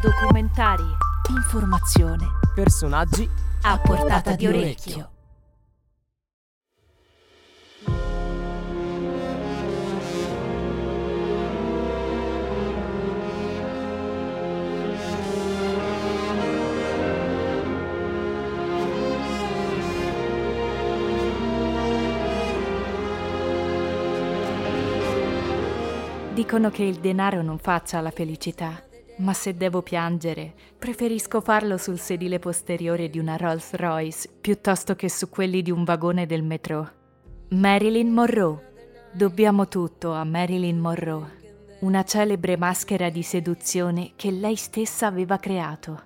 Documentari informazione, personaggi a portata di orecchio. Dicono che il denaro non faccia la felicità ma se devo piangere, preferisco farlo sul sedile posteriore di una Rolls Royce piuttosto che su quelli di un vagone del metro. Marilyn Monroe. Dobbiamo tutto a Marilyn Monroe, una celebre maschera di seduzione che lei stessa aveva creato,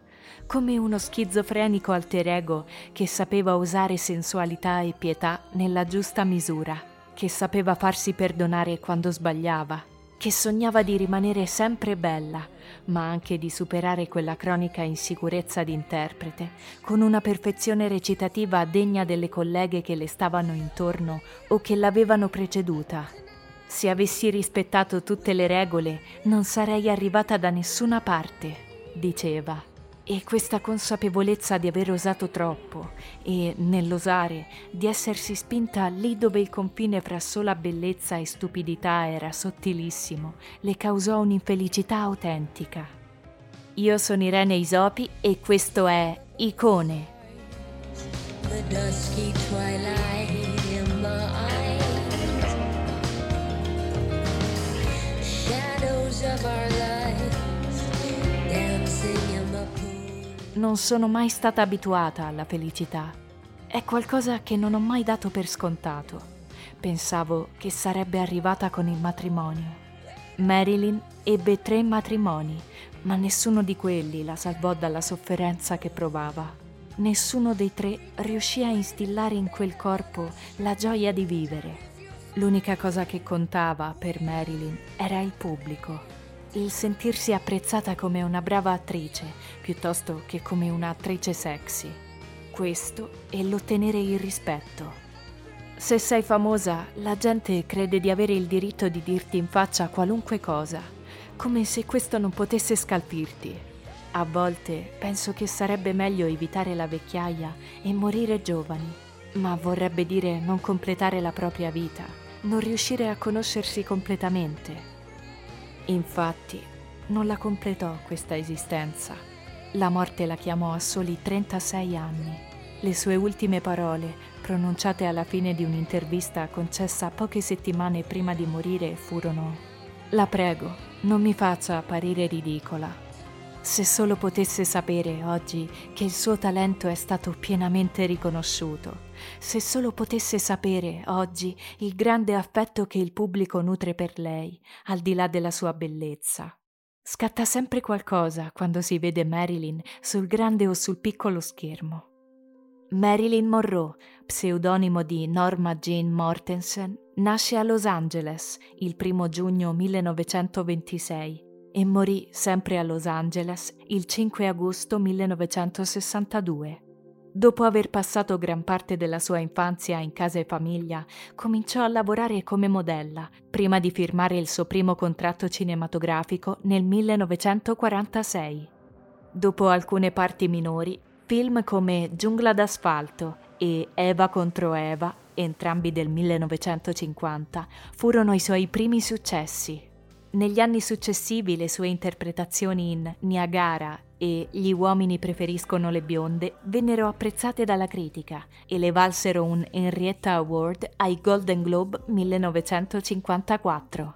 come uno schizofrenico alter ego che sapeva usare sensualità e pietà nella giusta misura, che sapeva farsi perdonare quando sbagliava che sognava di rimanere sempre bella, ma anche di superare quella cronica insicurezza d'interprete, con una perfezione recitativa degna delle colleghe che le stavano intorno o che l'avevano preceduta. Se avessi rispettato tutte le regole, non sarei arrivata da nessuna parte, diceva. E questa consapevolezza di aver osato troppo e, nell'osare, di essersi spinta lì dove il confine fra sola bellezza e stupidità era sottilissimo, le causò un'infelicità autentica. Io sono Irene Isopi e questo è Icone. The dusky twilight non sono mai stata abituata alla felicità. È qualcosa che non ho mai dato per scontato. Pensavo che sarebbe arrivata con il matrimonio. Marilyn ebbe tre matrimoni, ma nessuno di quelli la salvò dalla sofferenza che provava. Nessuno dei tre riuscì a instillare in quel corpo la gioia di vivere. L'unica cosa che contava per Marilyn era il pubblico il sentirsi apprezzata come una brava attrice piuttosto che come un'attrice sexy. Questo è l'ottenere il rispetto. Se sei famosa, la gente crede di avere il diritto di dirti in faccia qualunque cosa, come se questo non potesse scalpirti. A volte penso che sarebbe meglio evitare la vecchiaia e morire giovani, ma vorrebbe dire non completare la propria vita, non riuscire a conoscersi completamente Infatti, non la completò questa esistenza. La morte la chiamò a soli 36 anni. Le sue ultime parole, pronunciate alla fine di un'intervista concessa poche settimane prima di morire, furono La prego, non mi faccia apparire ridicola. Se solo potesse sapere oggi che il suo talento è stato pienamente riconosciuto, se solo potesse sapere oggi il grande affetto che il pubblico nutre per lei, al di là della sua bellezza. Scatta sempre qualcosa quando si vede Marilyn sul grande o sul piccolo schermo. Marilyn Monroe, pseudonimo di Norma Jean Mortensen, nasce a Los Angeles il 1 giugno 1926 e morì sempre a Los Angeles il 5 agosto 1962. Dopo aver passato gran parte della sua infanzia in casa e famiglia, cominciò a lavorare come modella, prima di firmare il suo primo contratto cinematografico nel 1946. Dopo alcune parti minori, film come Giungla d'asfalto e Eva contro Eva, entrambi del 1950, furono i suoi primi successi. Negli anni successivi le sue interpretazioni in Niagara e Gli uomini preferiscono le bionde vennero apprezzate dalla critica e le valsero un Henrietta Award ai Golden Globe 1954.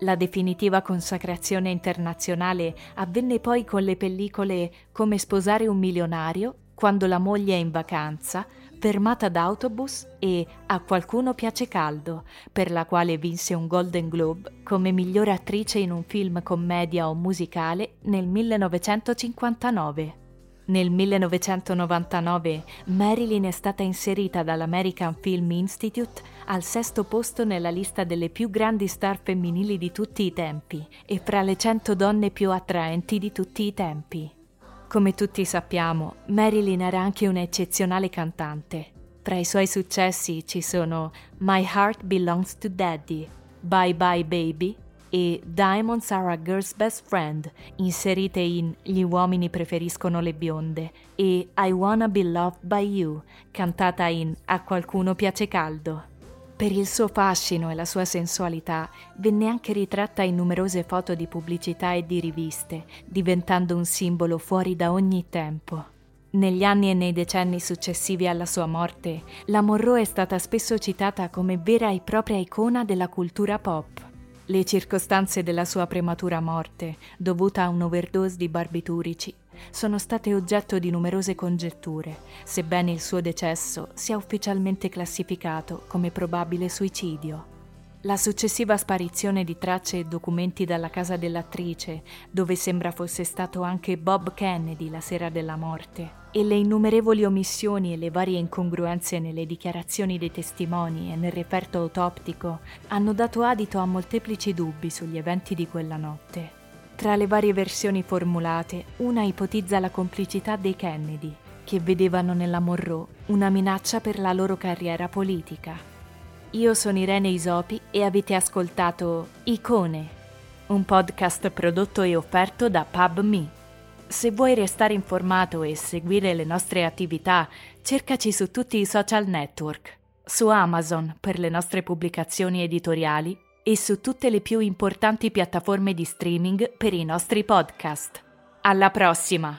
La definitiva consacrazione internazionale avvenne poi con le pellicole Come sposare un milionario, Quando la moglie è in vacanza, Fermata d'autobus e A qualcuno piace caldo, per la quale vinse un Golden Globe come miglior attrice in un film commedia o musicale nel 1959. Nel 1999 Marilyn è stata inserita dall'American Film Institute al sesto posto nella lista delle più grandi star femminili di tutti i tempi e fra le 100 donne più attraenti di tutti i tempi. Come tutti sappiamo, Marilyn era anche un'eccezionale cantante. Tra i suoi successi ci sono My Heart Belongs to Daddy, Bye Bye Baby e Diamonds Are a Girl's Best Friend, inserite in Gli uomini preferiscono le bionde, e I Wanna Be Loved by You, cantata in A qualcuno piace caldo. Per il suo fascino e la sua sensualità venne anche ritratta in numerose foto di pubblicità e di riviste, diventando un simbolo fuori da ogni tempo. Negli anni e nei decenni successivi alla sua morte, la Monroe è stata spesso citata come vera e propria icona della cultura pop. Le circostanze della sua prematura morte, dovuta a un'overdose di barbiturici, sono state oggetto di numerose congetture, sebbene il suo decesso sia ufficialmente classificato come probabile suicidio. La successiva sparizione di tracce e documenti dalla casa dell'attrice, dove sembra fosse stato anche Bob Kennedy la sera della morte, e le innumerevoli omissioni e le varie incongruenze nelle dichiarazioni dei testimoni e nel referto autoptico hanno dato adito a molteplici dubbi sugli eventi di quella notte. Tra le varie versioni formulate, una ipotizza la complicità dei Kennedy, che vedevano nella Monroe una minaccia per la loro carriera politica. Io sono Irene Isopi e avete ascoltato Icone, un podcast prodotto e offerto da PubMe. Se vuoi restare informato e seguire le nostre attività, cercaci su tutti i social network, su Amazon per le nostre pubblicazioni editoriali e su tutte le più importanti piattaforme di streaming per i nostri podcast. Alla prossima!